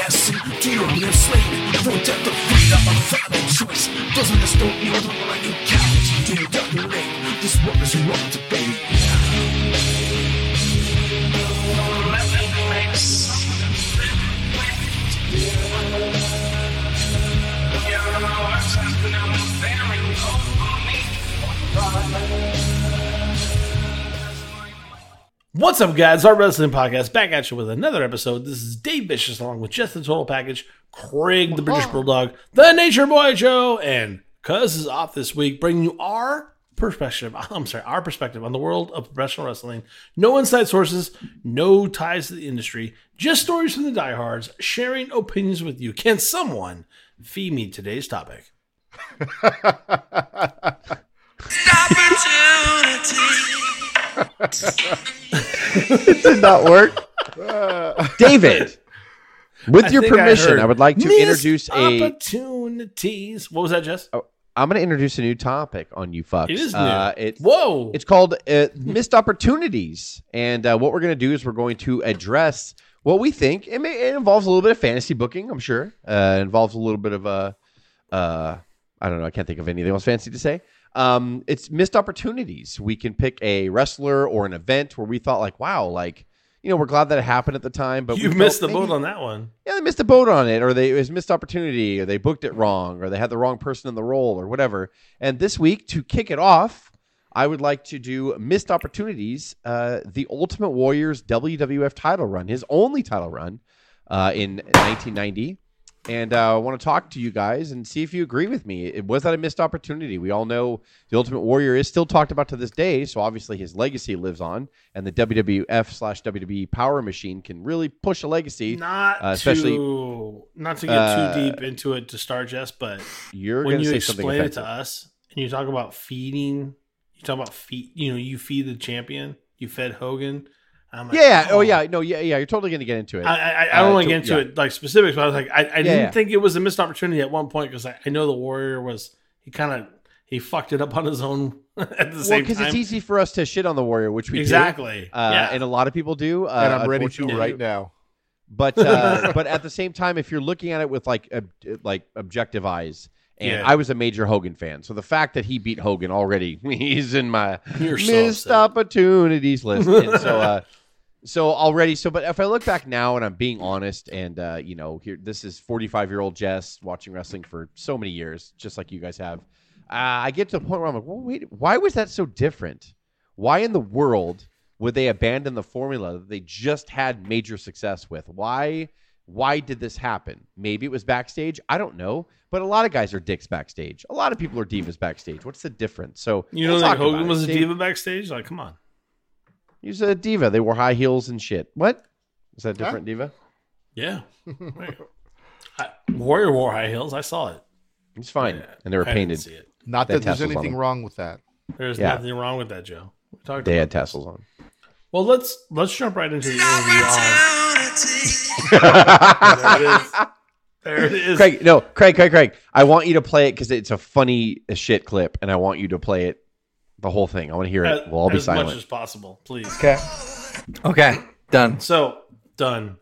yes, tyranny and slavery, no death of freedom, a final choice. Doesn't this don't know the like you cowards, do it down your lane. This world is wrong to be. What's up, guys? Our wrestling podcast back at you with another episode. This is Dave Vicious along with Just the Total Package, Craig the British Bulldog, the Nature Boy Joe, and Cuz is off this week, bringing you our perspective. I'm sorry, our perspective on the world of professional wrestling. No inside sources, no ties to the industry, just stories from the diehards, sharing opinions with you. Can someone feed me today's topic? it did not work. David, with I your think I permission, I, would like to introduce a. opportunities. What was that, Jess? Oh, I'm going to introduce a new topic on you fucks. It is new. Uh, it, Whoa! it's called uh, missed opportunities, and uh, what we're going to do is we're going to address what we think. It, may, it involves a little bit of fantasy booking, I'm sure. Uh, it involves a little bit of a. Uh, I don't know. I can't think of anything else fancy to say. Um, it's missed opportunities. We can pick a wrestler or an event where we thought like, wow, like you know, we're glad that it happened at the time, but we you missed the maybe- boat on that one. yeah, they missed the boat on it, or they it was missed opportunity, or they booked it wrong, or they had the wrong person in the role, or whatever. And this week, to kick it off, I would like to do missed opportunities. Uh, the Ultimate Warrior's WWF title run, his only title run uh, in 1990. And uh, I want to talk to you guys and see if you agree with me. It, was that a missed opportunity? We all know the Ultimate Warrior is still talked about to this day, so obviously his legacy lives on, and the WWF slash WWE Power Machine can really push a legacy. Not Uh, especially- to not to get Uh, too deep into it to start, Jess, but You're when you say something explain it to us and you talk about feeding, you talk about feed. You know, you feed the champion. You fed Hogan. I'm like, Yeah. Oh, yeah. No. Yeah. Yeah. You're totally going to get into it. I, I, I don't Uh, want to to- get into yeah. it like specifics, but I was like, I, I didn't yeah. think it was a missed opportunity at one point because I, I know the Warrior was he kind of he fucked it up on his own at the well, same because it's easy for us to shit on the Warrior, which we do. exactly. Uh, yeah. And a lot of people do. Uh, and I'm ready to right now. But uh, but at the same time, if you're looking at it with like ob- like objective eyes, and Yeah. I was a major Hogan fan, so the fact that he beat Hogan already, he's in my You're missed upset. opportunities list. and so uh, so already, so but if I look back now, and I'm being honest, and uh, you know, here this is 45 year old Jess watching wrestling for so many years, just like you guys have. Uh, I get to the point where I'm like, well, wait, why was that so different? Why in the world would they abandon the formula that they just had major success with? Why? Why did this happen? Maybe it was backstage. I don't know. But a lot of guys are dicks backstage. A lot of people are divas backstage. What's the difference? So you don't think Hogan was a diva backstage? Like, come on. He was a diva. They wore high heels and shit. What? Is that a different diva? Yeah. I, Warrior wore high heels. I saw it. It's fine. Yeah, and they were I didn't painted. see it. Not that there's anything wrong with that. There's Yeah. nothing wrong with that, Joe. We talked They about had tassels on. Well, let's let's jump right into the interview. On, there it is. There it is. Craig, no, Craig, Craig, Craig. I want you to play it because it's a funny shit clip, and I want you to play it, the whole thing. I want to hear as, it. We'll all be silent. as much as possible, please. Okay. Okay. Done. So done.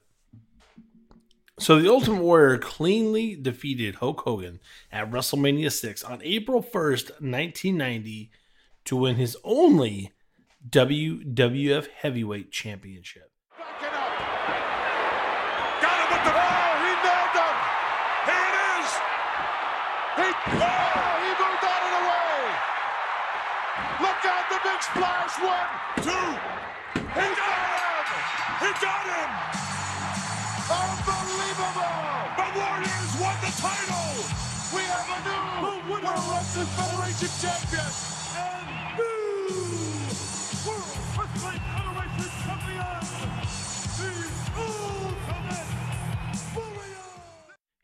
So the Ultimate Warrior cleanly defeated Hulk Hogan at WrestleMania 6 on April 1st, 1990 to win his only WWF Heavyweight Championship. Backing up. Got him with the oh, he nailed him. Here it is. He moved out of the way. Look out the big splash. One, two. He got him. He got him. Unbelievable. The Warriors won the title. We have a new Wrestling Federation champion.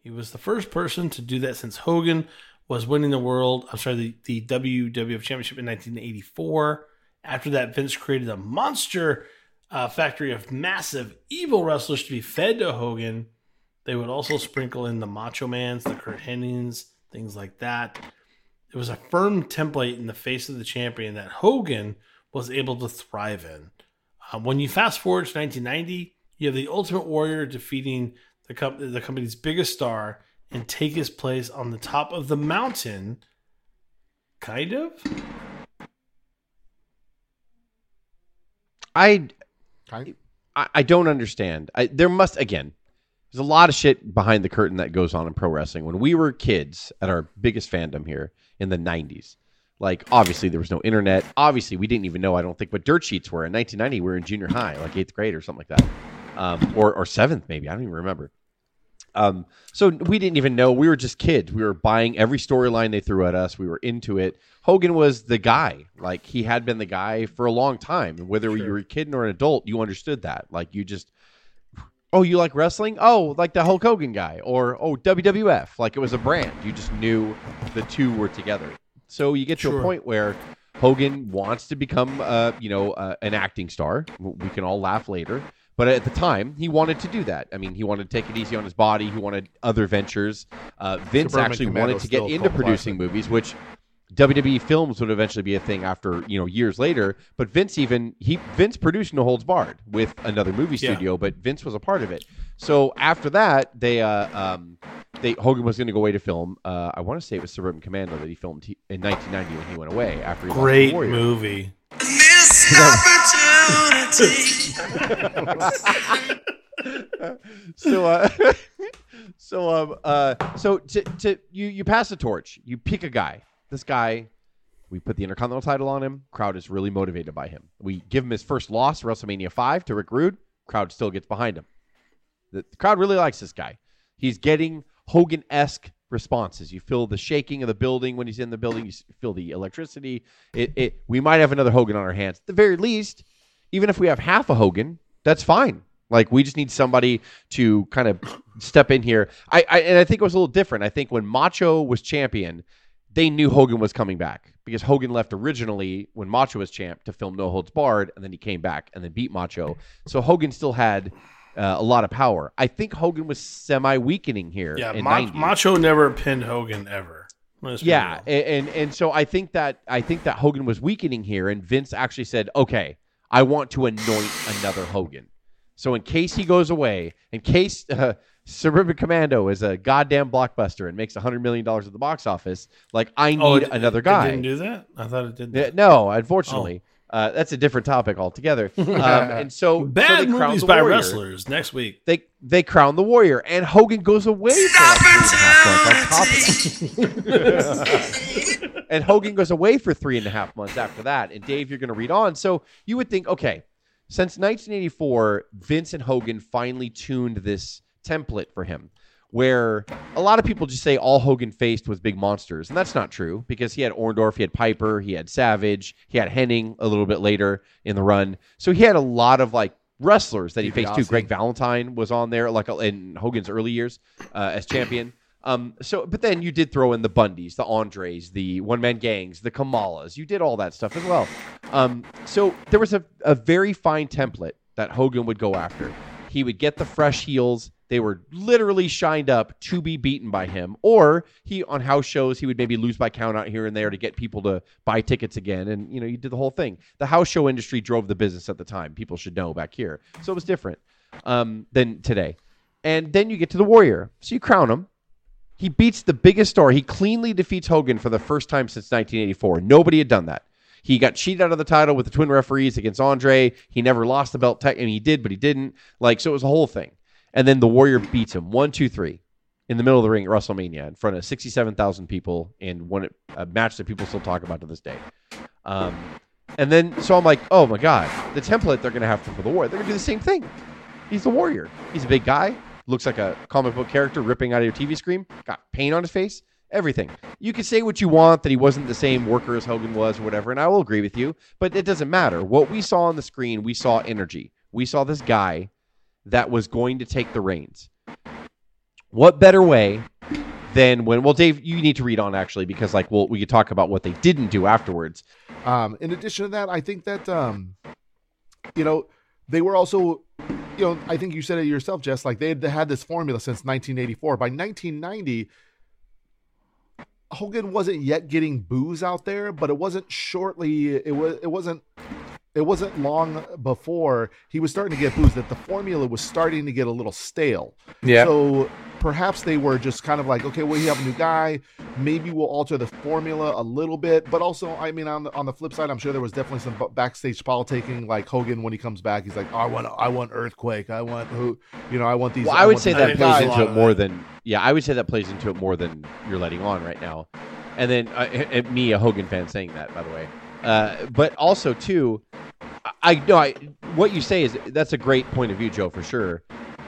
He was the first person to do that since Hogan was winning the world, I'm sorry, the, the WWF Championship in 1984. After that, Vince created a monster uh, factory of massive evil wrestlers to be fed to Hogan. They would also sprinkle in the Macho Mans, the Kurt Hennings, things like that. It was a firm template in the face of the champion that Hogan was able to thrive in. Uh, when you fast forward to 1990, you have the Ultimate Warrior defeating the, the company's biggest star, and take his place on the top of the mountain. Kind of. I I, I don't understand. I, there must again. There's a lot of shit behind the curtain that goes on in pro wrestling. When we were kids at our biggest fandom here in the '90s, like obviously there was no internet. Obviously we didn't even know. I don't think what dirt sheets were in 1990. We were in junior high, like eighth grade or something like that, um, or or seventh maybe. I don't even remember. Um, so we didn't even know. We were just kids. We were buying every storyline they threw at us. We were into it. Hogan was the guy. Like he had been the guy for a long time. And whether you were a kid or an adult, you understood that. Like you just, oh, you like wrestling? Oh, like the Hulk Hogan guy, or oh, WWF. Like it was a brand. You just knew the two were together. So you get to Sure. a point where Hogan wants to become, uh, you know, uh, an acting star. We can all laugh later. But at the time, he wanted to do that. I mean, he wanted to take it easy on his body. He wanted other ventures. Uh, Vince Suburban actually wanted to get into producing classic. movies, which WWE films would eventually be a thing after you know years later. But Vince even he Vince produced No Holds Barred with another movie Yeah. studio, but Vince was a part of it. So after that, they uh, um, they Hogan was going to go away to film. Uh, I want to say it was Suburban Commando that he filmed in 1990 when he went away after he Great movie. so uh so um uh so to, to you you pass the torch. You pick a guy. This guy we put the intercontinental title on him. Crowd is really motivated by him. We give him his first loss wrestlemania 5 to rick rude. Crowd still gets behind him. The, the crowd really likes this guy. He's getting hogan-esque responses you feel the shaking of the building when he's in the building you feel the electricity it, it we might have another hogan on our hands at the very least even if we have half a Hogan, that's fine. Like we just need somebody to kind of step in here. I, I and I think it was a little different. I think when Macho was champion, they knew Hogan was coming back because Hogan left originally when Macho was champ to film No Holds Barred, and then he came back and then beat Macho. So Hogan still had uh, a lot of power. I think Hogan was semi weakening here. Yeah, Ma- Macho never pinned Hogan ever. Yeah, real. a- and and so I think that I think that Hogan was weakening here, and Vince actually said, "Okay, I want to anoint another Hogan." So in case he goes away, in case uh, Suburban Commando is a goddamn blockbuster and makes hundred million dollars at the box office, like I need Oh, it- another it guy. didn't do that. I thought it did. That. no, unfortunately, uh, that's a different topic altogether. Um, and so so Bad they crown movies by Warrior. wrestlers next week. They they crown the Warrior, and Hogan goes away for like three and a half months on top of that. and Hogan goes away for three and a half months after that. And Dave, you're going to read on. So you would think, okay, since 1984, Vince and Hogan finally tuned this template for him, where a lot of people just say all Hogan faced was big monsters, and that's not true because he had Orndorff, he had Piper, he had Savage, he had Henning a little bit later in the run. So he had a lot of like wrestlers that he faced too. Greg Valentine was on there, like in Hogan's early years uh, as champion. Um, so, but then you did throw in the Bundys, the Andres, the one man gangs, the Kamalas. You did all that stuff as well. Um, so there was a, a very fine template that Hogan would go after. He would get the fresh heels. They were literally shined up to be beaten by him. Or he on house shows he would maybe lose by count out here and there to get people to buy tickets again. And you know, you did the whole thing. The house show industry drove the business at the time. People should know back here. So it was different um, than today. And then you get to the Warrior. So you crown him. He beats the biggest star. He cleanly defeats Hogan for the first time since 1984. Nobody had done that. He got cheated out of the title with the twin referees against Andre. He never lost the belt. Tech, I mean, he did, but he didn't. Like, so it was a whole thing. And then the Warrior beats him one, two, three in the middle of the ring at WrestleMania in front of 67,000 people in one a match that people still talk about to this day. Um, and then, so I'm like, oh my God, the template they're going to have for the Warrior, they're going to do the same thing. He's the Warrior. He's a big guy, looks like a comic book character ripping out of your TV screen, got paint on his face, everything. You can say what you want that he wasn't the same worker as Hogan was or whatever, and I will agree with you, but it doesn't matter. What we saw on the screen, we saw energy. We saw this guy that was going to take the reins. What better way than when? Well, Dave, you need to read on actually because like we'll, we could talk about what they didn't do afterwards. Um, in addition to that, I think that um, you know they were also, you know, I think you said it yourself, Jess. Like they had, had this formula since 1984. By 1990, Hogan wasn't yet getting booze out there, but it wasn't shortly. It was. It wasn't. It wasn't long before he was starting to get booze that the formula was starting to get a little stale. Yeah. So perhaps they were just kind of like, okay, well, you have a new guy. Maybe we'll alter the formula a little bit. But also, I mean, on the on the flip side, I'm sure there was definitely some bu- backstage politicking. Like Hogan, when he comes back, he's like, I want, I want Earthquake. I want who, you know, I want these. Well, I would say that plays into it more that. than yeah. I would say that plays into it more than you're letting on right now. And then uh, me, a Hogan fan, saying that by the way. Uh, but also too, I- know I what you say is that's a great point of view, Joe, for sure.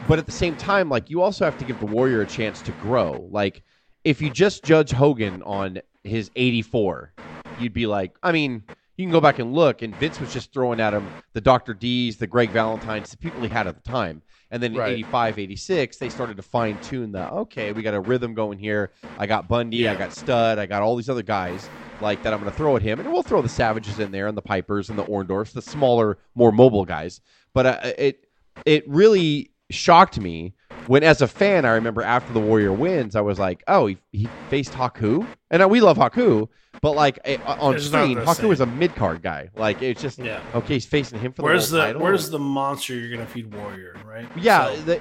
But at the same time, like you also have to give the Warrior a chance to grow. Like if you just judge Hogan on his 84, you'd be like, I mean, you can go back and look, and Vince was just throwing at him the Dr. D's, the Greg Valentines, the people he had at the time. And then in Right. 85, 86, they started to fine tune the, okay, we got a rhythm going here. I got Bundy, I got Stud, I got all these other guys like that I'm going to throw at him. And we'll throw the Savages in there and the Pipers and the Orndorffs, the smaller, more mobile guys. But uh, it, it really shocked me when, as a fan, I remember after the Warrior wins, I was like, oh, he, he faced Haku. And we love Haku, but like eh, on It's screen, Haku same. is a mid card guy. Like it's just Yeah. okay. He's facing him for Where's the the title. Where's the monster you're gonna feed Warrior, right? yeah So- the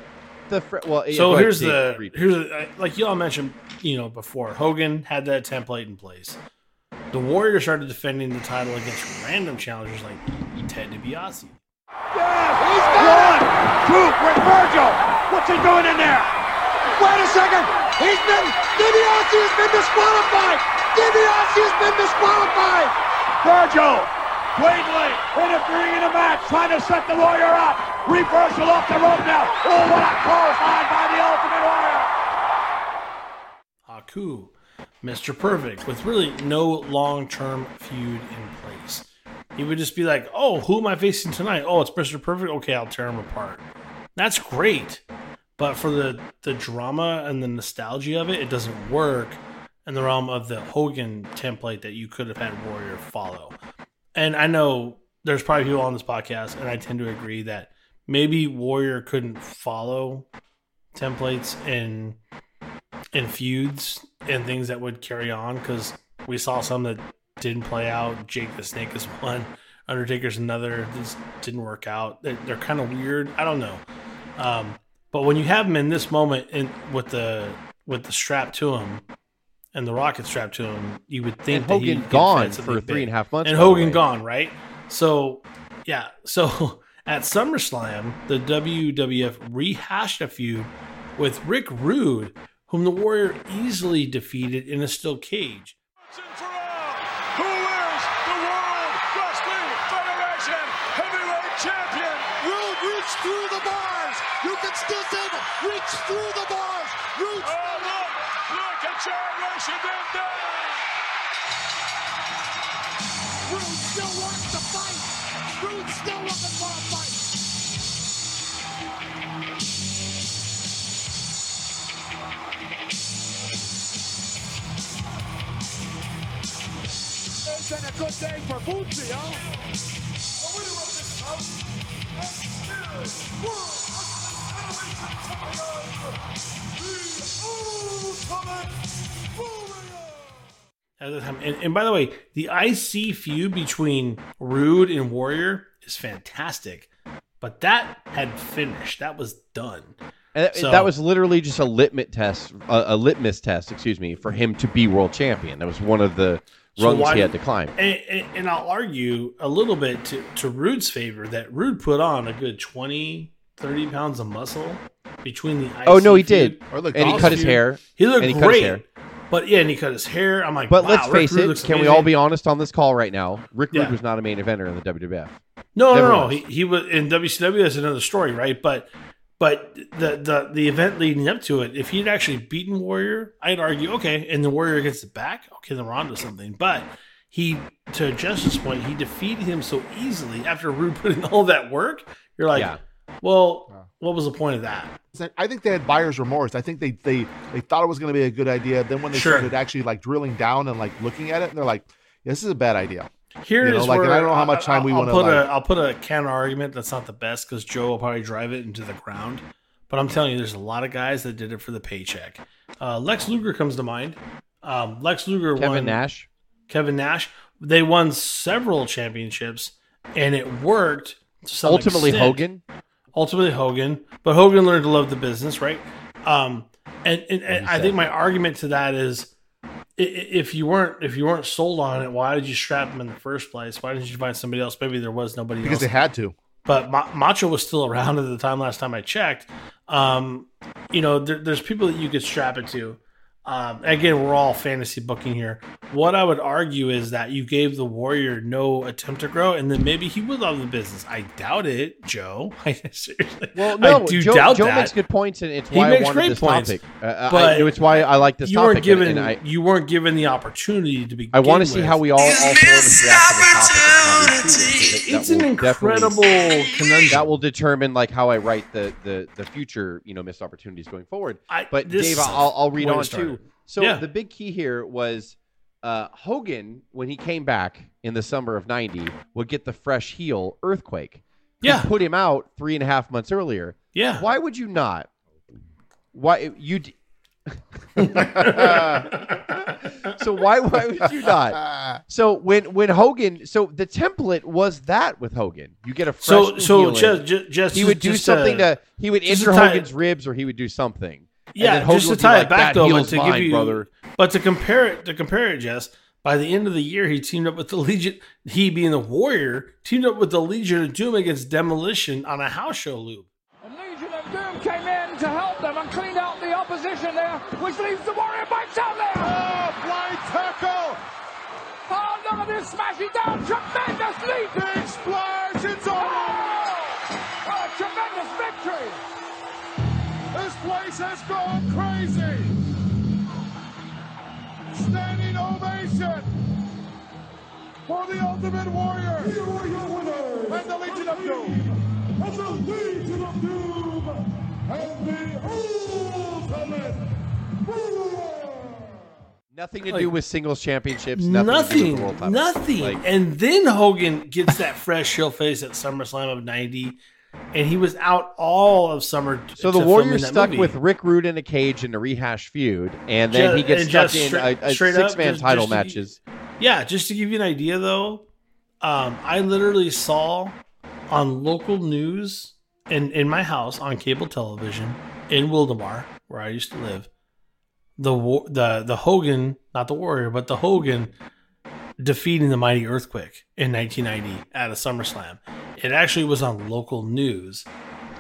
the fr- well. So ahead, here's Dave, the here's the, like y'all mentioned, you know, before Hogan had that template in place. The Warrior started defending the title against random challengers like Ted DiBiase. He's got One, two, with Virgil. What's he doing in there? Wait a second. He's been, DiBiase has been disqualified. DiBiase has been disqualified. Virgil, Quaidley interfering in the match, trying to set the Warrior up. Reversal off the rope now. Oh, what a clothesline by the Ultimate Warrior. Haku, Mr. Perfect, with really no long term feud in place. He would just be like, oh, who am I facing tonight? Oh, it's Mr. Perfect. Okay, I'll tear him apart. That's great. But for the, the drama and the nostalgia of it, it doesn't work in the realm of the Hogan template that you could have had Warrior follow. And I know there's probably people on this podcast, and I tend to agree that maybe Warrior couldn't follow templates in in feuds and things that would carry on because we saw some that didn't play out. Jake the Snake is one, Undertaker's another. This didn't work out. They're, they're kind of weird. I don't know. Um, but when you have him in this moment in with the with the strap to him and the rocket strap to him, you would think And that Hogan gone for three big. and a half months, and Hogan gone, right? So yeah, so at SummerSlam, the WWF rehashed a feud with Rick Rude, whom the Warrior easily defeated in a steel cage. Once and for all, who is the World Wrestling Federation Heavyweight Champion? Rude reach through the bars. You can still. Reach through the bars. Rude. Oh, look, look at Generation Van Dam. Rude still wants to fight. Rude still looking for a fight. Isn't a good day for Bootsy, huh? The winner of this is World At the time, and, and by the way, the IC feud between Rude and Warrior is fantastic, but that had finished. That was done. And that- So- that was literally just a litmus test, a, a litmus test, excuse me, for him to be world champion. That was one of the So rungs why he had to climb. And, and, and I'll argue a little bit to, to Rude's favor that Rude put on a good 20, 30 pounds of muscle between the IC Oh no, he did, and he cut his hair. He looked and he cut his great. hair. But yeah, and he cut his hair. I'm like, But wow, let's face Rude it, can we all be honest on this call right now? Rick Rude was not a main eventer in the WWF. No, Never no, no. He, he was in WCW. That's another story, right? But but the the the event leading up to it, if he'd actually beaten Warrior, I'd argue okay, and the Warrior gets it back. Okay, then we're on to something. But he, to Justice's point, he defeated him so easily after Rude put in all that work. You're like, Yeah. Well, what was the point of that? I think they had buyer's remorse. I think they they they thought it was going to be a good idea. Then when they Sure. started actually like drilling down and like looking at it, and they're like, "This is a bad idea." Here You know, is like, and where I don't know how much time we I'll wanna, put like- a I'll put a counter argument that's not the best because Joe will probably drive it into the ground. But I'm telling you, there's a lot of guys that did it for the paycheck. Uh, Lex Luger comes to mind. Um, Lex Luger Kevin won Nash. Kevin Nash. They won several championships and it worked. To some Ultimately, extent. Hogan. Ultimately Hogan, but Hogan learned to love the business, right? Um, and, and, and I think my argument to that is, if you weren't if you weren't sold on it, why did you strap him in the first place? Why didn't you find somebody else? Maybe there was nobody because else. they had to. but Ma- Macho was still around at the time. Last time I checked, um, you know, there, there's people that you could strap it to. Um, again, we're all fantasy booking here. What I would argue is that you gave the Warrior no attempt to grow, and then maybe he would love the business. I doubt it, Joe. I seriously, Well, no, I do Joe, doubt Joe that. makes good points, and it's He why I makes wanted great this points, topic. Uh, but I, it's why I like this you topic. weren't given and, and I, you weren't given the opportunity to be. I want to see how we all, all four of us react to this topic. And how we treat it, 'cause it- It's an definitely- incredible conundrum. That will determine like how I write the the the future you know missed opportunities going forward. I- But Dave, I'll, I'll read on too. So Yeah. the big key here was uh, Hogan when he came back in the summer of '90 would get the fresh heel earthquake. Yeah. put him out three and a half months earlier. Yeah. Why would you not? Why you? D- so why why would you not? So when when Hogan, so the template was that with Hogan, you get a fresh So so heel just just, just he would do just something to, to he would injure to tie- Hogan's ribs or he would do something. Yeah, just to would be tie like, it back "That though, but to mine, give you, brother. but to compare it, to compare it, Jess. By the end of the year, he teamed up with the Legion. He being the Warrior, teamed up with the Legion of Doom against Demolition on a house show loop. A Legion of Doom came in to help them and cleaned out the opposition there, which leaves the Warrior bites out there. Oh, flying tackle! Oh, look at this smashing down, tremendous leap. Big splash, it's over! Oh, a tremendous victory. This place has gone crazy! Standing ovation for the Ultimate Warrior! And the Legion of Doom! And the Legion of Doom! And the Ultimate Warrior! Nothing to Like, do with singles championships. Nothing. to do with the Nothing, nothing. Like, and then Hogan gets that fresh heel face at SummerSlam of '90, and he was out all of summer. so the Warriors stuck movie. with Rick Rude in a cage in a rehash feud, and then Ju- he gets and stuck just in a, a six-man just- title just matches. Yeah, just to give you an idea, though, um, I literally saw on local news in in my house on cable television in Wildomar, where I used to live, the war, the the Hogan, not the Warrior, but the Hogan defeating the Mighty Earthquake in 1990 at a SummerSlam. It actually was on local news.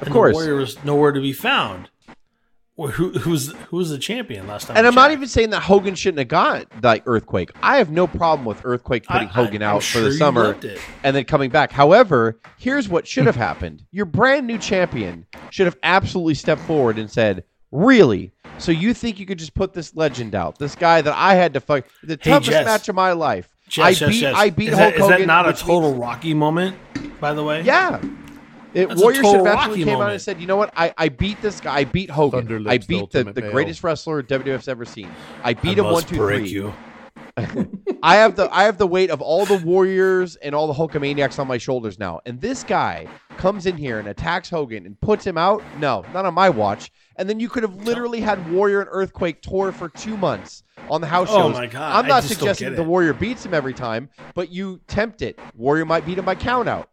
Of course. the Warrior was nowhere to be found. Who, who's who was the champion last time? And I'm not even saying that Hogan shouldn't have got like Earthquake. I have no problem with Earthquake putting I- Hogan I- out for the summer and then coming back. However, here's what should have happened. Your brand new champion should have absolutely stepped forward and said, "Really? So you think you could just put this legend out? This guy that I had to fuck the Hey, toughest Jess. match of my life. Jess, I Jess, beat Jess. I beat is Hulk that, is Hogan. that not a total means- Rocky moment, by the way? Yeah. It, That's a Warrior should total have Rocky came out and said, "You know what? I, I beat this guy. I beat Hogan. Thunder I Lips, the beat the, the greatest wrestler WWF's ever seen. I I beat him one, two, break three. you. I have the I have the weight of all the Warriors and all the Hulkamaniacs on my shoulders now. And this guy comes in here and attacks Hogan and puts him out. No, not on my watch. And then you could have literally had Warrior and Earthquake tour for two months on the house shows. Oh my God, I'm not suggesting the. Warrior beats him every time, but you tempt it. Warrior might beat him by count out.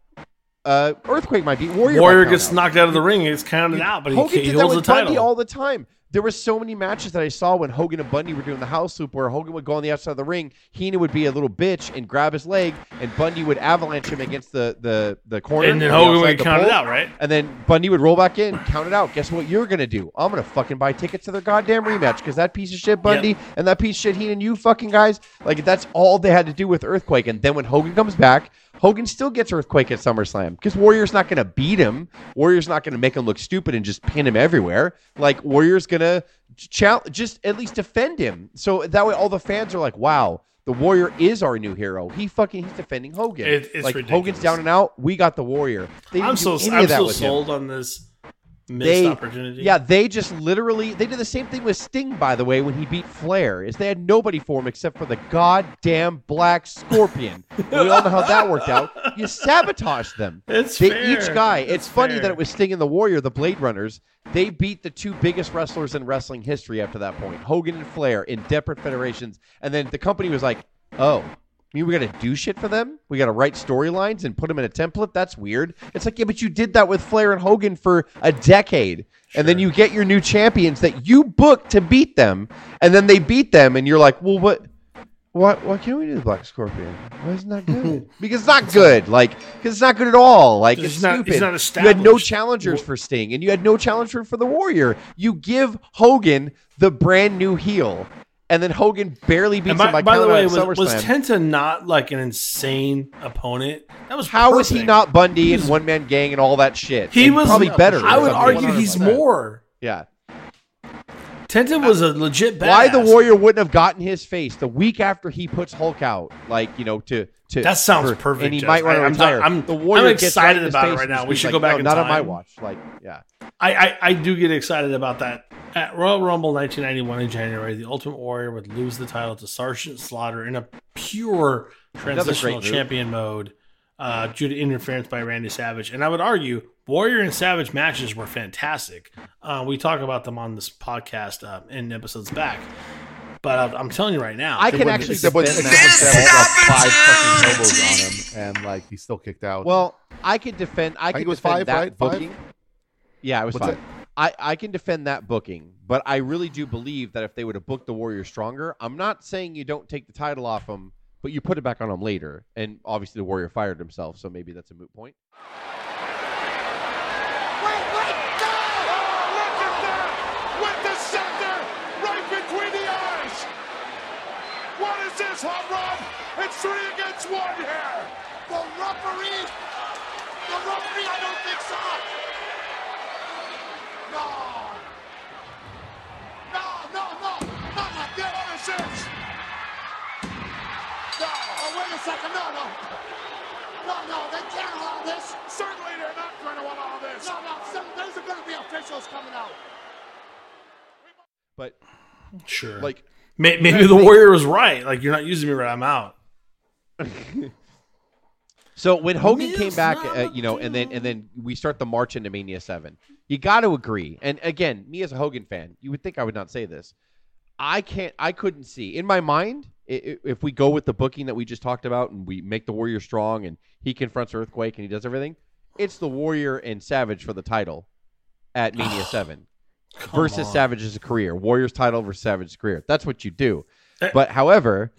Uh, Earthquake might beat Warrior. Warrior gets out. knocked out of the ring. It's counted out, but he, Hogan he did that holds the title. all the time. There were so many matches that I saw when Hogan and Bundy were doing the house loop where Hogan would go on the outside of the ring, Heenan would be a little bitch and grab his leg, and Bundy would avalanche him against the the, the corner. and then Hogan would the count it out, right? And then Bundy would roll back in, count it out. Guess what you're gonna do? I'm gonna fucking buy tickets to their goddamn rematch because that piece of shit Bundy and that piece of shit Heenan, you fucking guys, like that's all they had to do with Earthquake. And then when Hogan comes back, Hogan still gets Earthquake at SummerSlam because Warrior's not gonna beat him. Warrior's not gonna make him look stupid and just pin him everywhere. Like Warrior's gonna challenge, just at least defend him. So that way all the fans are like, wow. The Warrior is our new hero. He fucking he's defending Hogan. It- it's like ridiculous. Hogan's down and out. We got the Warrior. They I'm so I'm so with him sold on this missed they opportunity. yeah they just literally they did the same thing with sting by the way when he beat flair is they had nobody for him except for the goddamn black scorpion. We all know how that worked out. You sabotaged them. It's they, fair. each guy It's it's funny that it was sting and the warrior the blade runners. They beat the two biggest wrestlers in wrestling history up to that point hogan and flair in separate federations. And then the company was like oh I mean, we got to do shit for them. We got to write storylines and put them in a template. That's weird. It's like, yeah, but you did that with Flair and Hogan for a decade. And then you get your new champions that you booked to beat them. And then they beat them. And you're like, well, what? Why, why can't we do the Black Scorpion? Why isn't that good? because it's not good. Like, because it's not good at all. Like, It's it's, not- stupid. it's not you had no challengers for Sting, and you had no challenger for the Warrior. You give Hogan the brand new heel, and then Hogan barely beats by, him by, by the way, was, was Tenta not like an insane opponent? That was How was he not Bundy He and one man gang and all that shit? He And was probably better. I would argue he's 100%. more. Yeah. Tenta was a legit badass. Why the Warrior wouldn't have gotten his face the week after he puts Hulk out, like you know, to to That sounds for- perfect, and he might want to I- I'm- retire. I'm- the Warrior I'm excited right about it right now. We should like, go back no, not on my watch. Like, yeah. I, I, I do get excited about that. At Royal Rumble 1991 in January, the Ultimate Warrior would lose the title to Sergeant Slaughter in a pure transitional great move. champion mode uh, due to interference by Randy Savage. And I would argue Warrior and Savage matches were fantastic. Uh, we talk about them on this podcast uh, in episodes back. But uh, I'm telling you right now, I they can actually Except when, defend that. Five fucking elbows on him, and like he still kicked out. Well, I could defend. I, think could it was defend five, that right? Five? Yeah, it was What's five. I, I can defend that booking, but I really do believe that if they would have booked the Warrior stronger, I'm not saying you don't take the title off him, but you put it back on him later. And obviously, the Warrior fired himself, so maybe that's a moot point. Wait, wait! Oh, look at that! With the center right between the eyes! What is this, Hot Rod? It's three against one here! The referee! The referee, I don't think so! No! No, no, no! Not like this! What is this? No! Oh, wait a second, no, no! No, no, they can't allow this! Certainly they're not going to allow this. No, no, some, there's going to be officials coming out! But Sure. like, May- maybe the Warrior was right. Like, you're not using me right. I'm out. So when Hogan came back, uh, you know, and then and then we start the march into Mania Seven. You got to agree. And again, me as a Hogan fan, you would think I would not say this. I can't. I couldn't see in my mind if we go with the booking that we just talked about, and we make the Warrior strong, and he confronts Earthquake, and he does everything. It's the Warrior and Savage for the title at Mania Seven versus on. Savage's career. Warrior's title versus Savage's career. That's what you do. Eh. But however,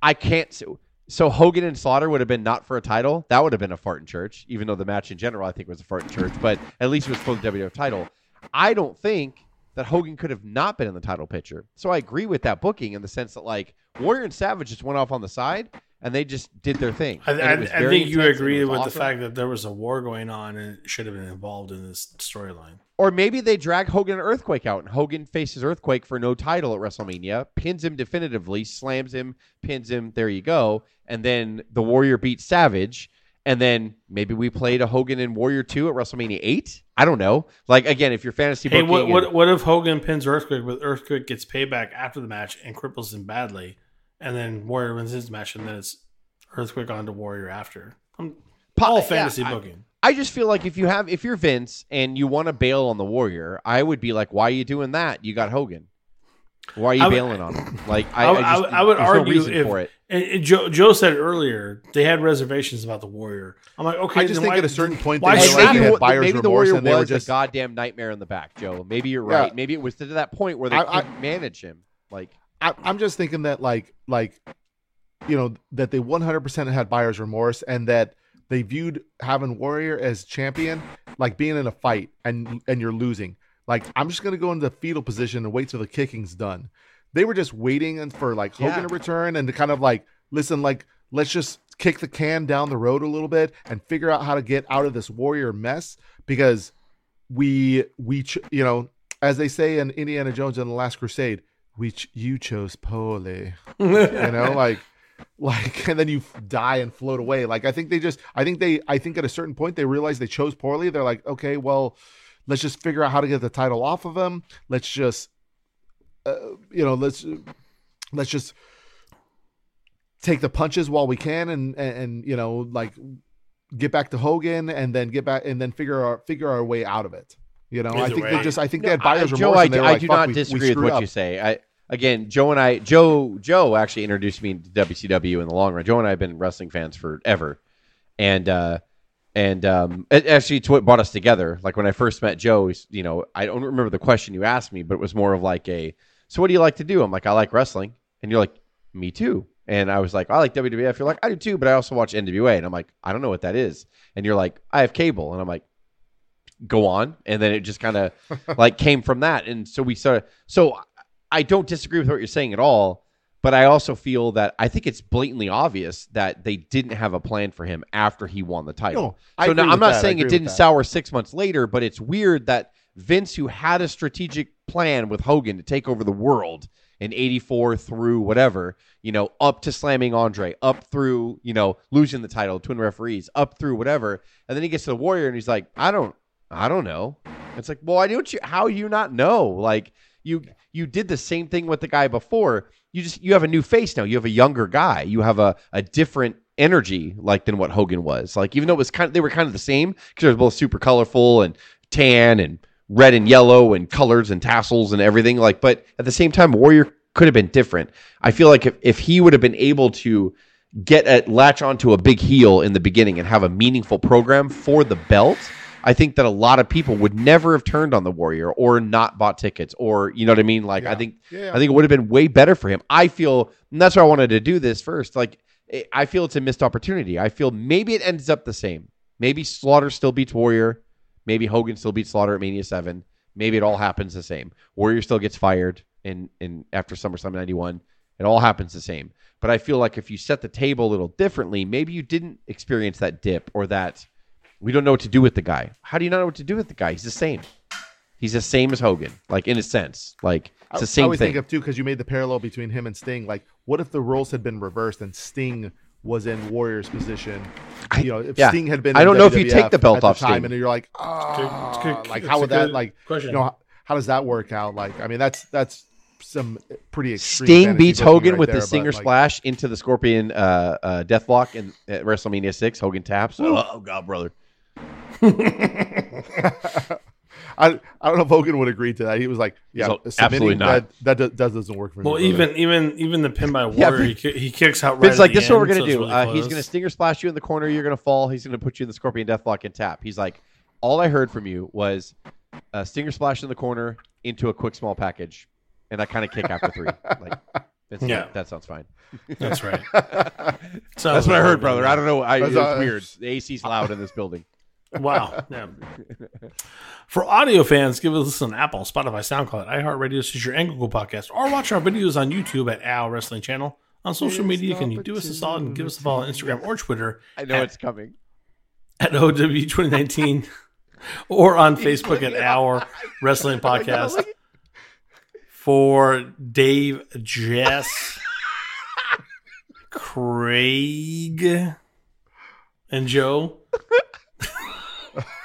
I can't. So, Hogan and Slaughter would have been not for a title. That would have been a fart in church, even though the match in general I think was a fart in church. But at least it was for the WWF title. I don't think that Hogan could have not been in the title picture. So I agree with that booking in the sense that like Warrior and Savage just went off on the side and they just did their thing. I, I, I think you intense and it agree with awesome. the fact that there was a war going on and it should have been involved in this storyline. Or maybe they drag Hogan and Earthquake out, and Hogan faces Earthquake for no title at WrestleMania, pins him definitively, slams him, pins him. There you go. And then the Warrior beats Savage, and then maybe we played a Hogan and Warrior two at WrestleMania eight. I don't know. Like again, if you're fantasy Hey, booking, what, and- what what if Hogan pins Earthquake, but Earthquake gets payback after the match and cripples him badly, and then Warrior wins his match, and then it's Earthquake on to Warrior after. I'm, all yeah, fantasy I- booking. I just feel like if you have if you're Vince and you want to bail on the Warrior, I would be like, why are you doing that? You got Hogan. Why are you would- bailing on him? Like I, I, I, would- I just, would- I would there's no argue reason if for it. And, and Joe, Joe said earlier they had reservations about the Warrior. I'm like, okay, I just think why- at a certain point why they should realized they they had buyer's maybe the Warrior and was just a goddamn nightmare in the back, Joe. Maybe you're Yeah. right. Maybe it was to that point where they I- I- couldn't manage him. Like I, I'm just thinking that like like you know that they 100% had buyer's remorse and that they viewed having Warrior as champion like being in a fight and and you're losing. Like I'm just gonna go into the fetal position and wait till the kicking's done. They were just waiting and for like Hogan Yeah. to return and to kind of like listen like let's just kick the can down the road a little bit and figure out how to get out of this Warrior mess because we we ch- you know as they say in Indiana Jones and the Last Crusade we ch- you chose poorly you know like like and then you die and float away. Like i think they just i think they i think at a certain point they realize they chose poorly they're like okay well let's just figure out how to get the title off of him. Let's just uh, you know let's let's just take the punches while we can and and, and you know like get back to hogan and then get back and then figure our figure our way out of it you know i think way. they just i think No, they had buyer's I, remorse Joe, I, and they do- I like, do not we- we disagree with what up." you say. I again, Joe and I, Joe, Joe actually introduced me to WCW in the long run. Joe and I have been wrestling fans forever, and uh, and um, it, actually, it's what brought us together. Like when I first met Joe, you know, I don't remember the question you asked me, but it was more of like a, so what do you like to do? I'm like, I like wrestling, and you're like, me too. And I was like, I like WWF. You're like, I do too, but I also watch NWA. And I'm like, I don't know what that is. And you're like, I have cable. And I'm like, go on. And then it just kind of like came from that. And so we started. So I don't disagree with what you're saying at all. But I also feel that I think it's blatantly obvious that they didn't have a plan for him after he won the title. No, so now, I'm not that. Saying it didn't sour six months later, but it's weird that Vince, who had a strategic plan with Hogan to take over the world in 84 through whatever, you know, up to slamming Andre, up through, you know, losing the title, twin referees, up through whatever. And then he gets to the Warrior and he's like, I don't, I don't know. It's like, well, I don't you, how you not know? Like you, you did the same thing with the guy before. You just, you have a new face now. You have a younger guy. You have a, a different energy like than what Hogan was. Like even though it was kind of, they were kind of the same because they were both super colorful and tan and red and yellow and colors and tassels and everything. Like, but at the same time, Warrior could have been different. I feel like if, if he would have been able to get at latch onto a big heel in the beginning and have a meaningful program for the belt, I think that a lot of people would never have turned on the Warrior or not bought tickets or you know what I mean. Like I think Yeah. I think it would have been way better for him. I feel, and that's why I wanted to do this first. Like eh, I feel it's a missed opportunity. I feel maybe it ends up the same. Maybe Slaughter still beats Warrior. Maybe Hogan still beats Slaughter at Mania Seven. Maybe it all happens the same. Warrior still gets fired in in after SummerSlam '91. It all happens the same. But I feel like if you set the table a little differently, maybe you didn't experience that dip or that we don't know what to do with the guy. How do you not know what to do with the guy? He's the same. He's the same as Hogan, like in a sense. Like it's the same I same always thing. think of too because you made the parallel between him and Sting. Like, what if the roles had been reversed and Sting was in Warrior's position? You know, if yeah. Sting had been, I don't know if you take the belt the off time, Sting. and you're like, It's a ah, good- like how would that like question. you know how, how does that work out? Like, I mean, that's that's some pretty extreme. Sting beats Hogan right with there, the but, Stinger like, Splash into the Scorpion uh, uh, Deathlock in at WrestleMania six. Hogan taps. Oh God, brother. I, I don't know if Hogan would agree to that. He was like, "Yeah, So, absolutely not. That, that, that doesn't work for me." Well, brother." even even even the pin by Yeah, Warrior, Vin- he, he kicks out right. Vince at like this is what we're gonna so do. really uh, he's gonna Stinger Splash you in the corner. You're gonna fall. He's gonna put you in the Scorpion Deathlock and tap. He's like, all I heard from you was uh, Stinger Splash in the corner into a quick small package, and I kind of kick after three. Like, Vince, Yeah. that, that sounds fine. That's right. That's what I heard, brother. I don't know. I, That's, it's uh, weird. The AC's loud in this building. Wow. Yeah. For audio fans, give us on Apple, Spotify, SoundCloud, iHeartRadio, Stitcher, and Google Podcast, or watch our videos on YouTube at Our Wrestling Channel. On social media, can you do us a solid and give us a follow on Instagram or Twitter I know At- it's coming. at OW2019 or on Facebook at Our Wrestling Podcast. For Dave, Jess, Craig, and Joe.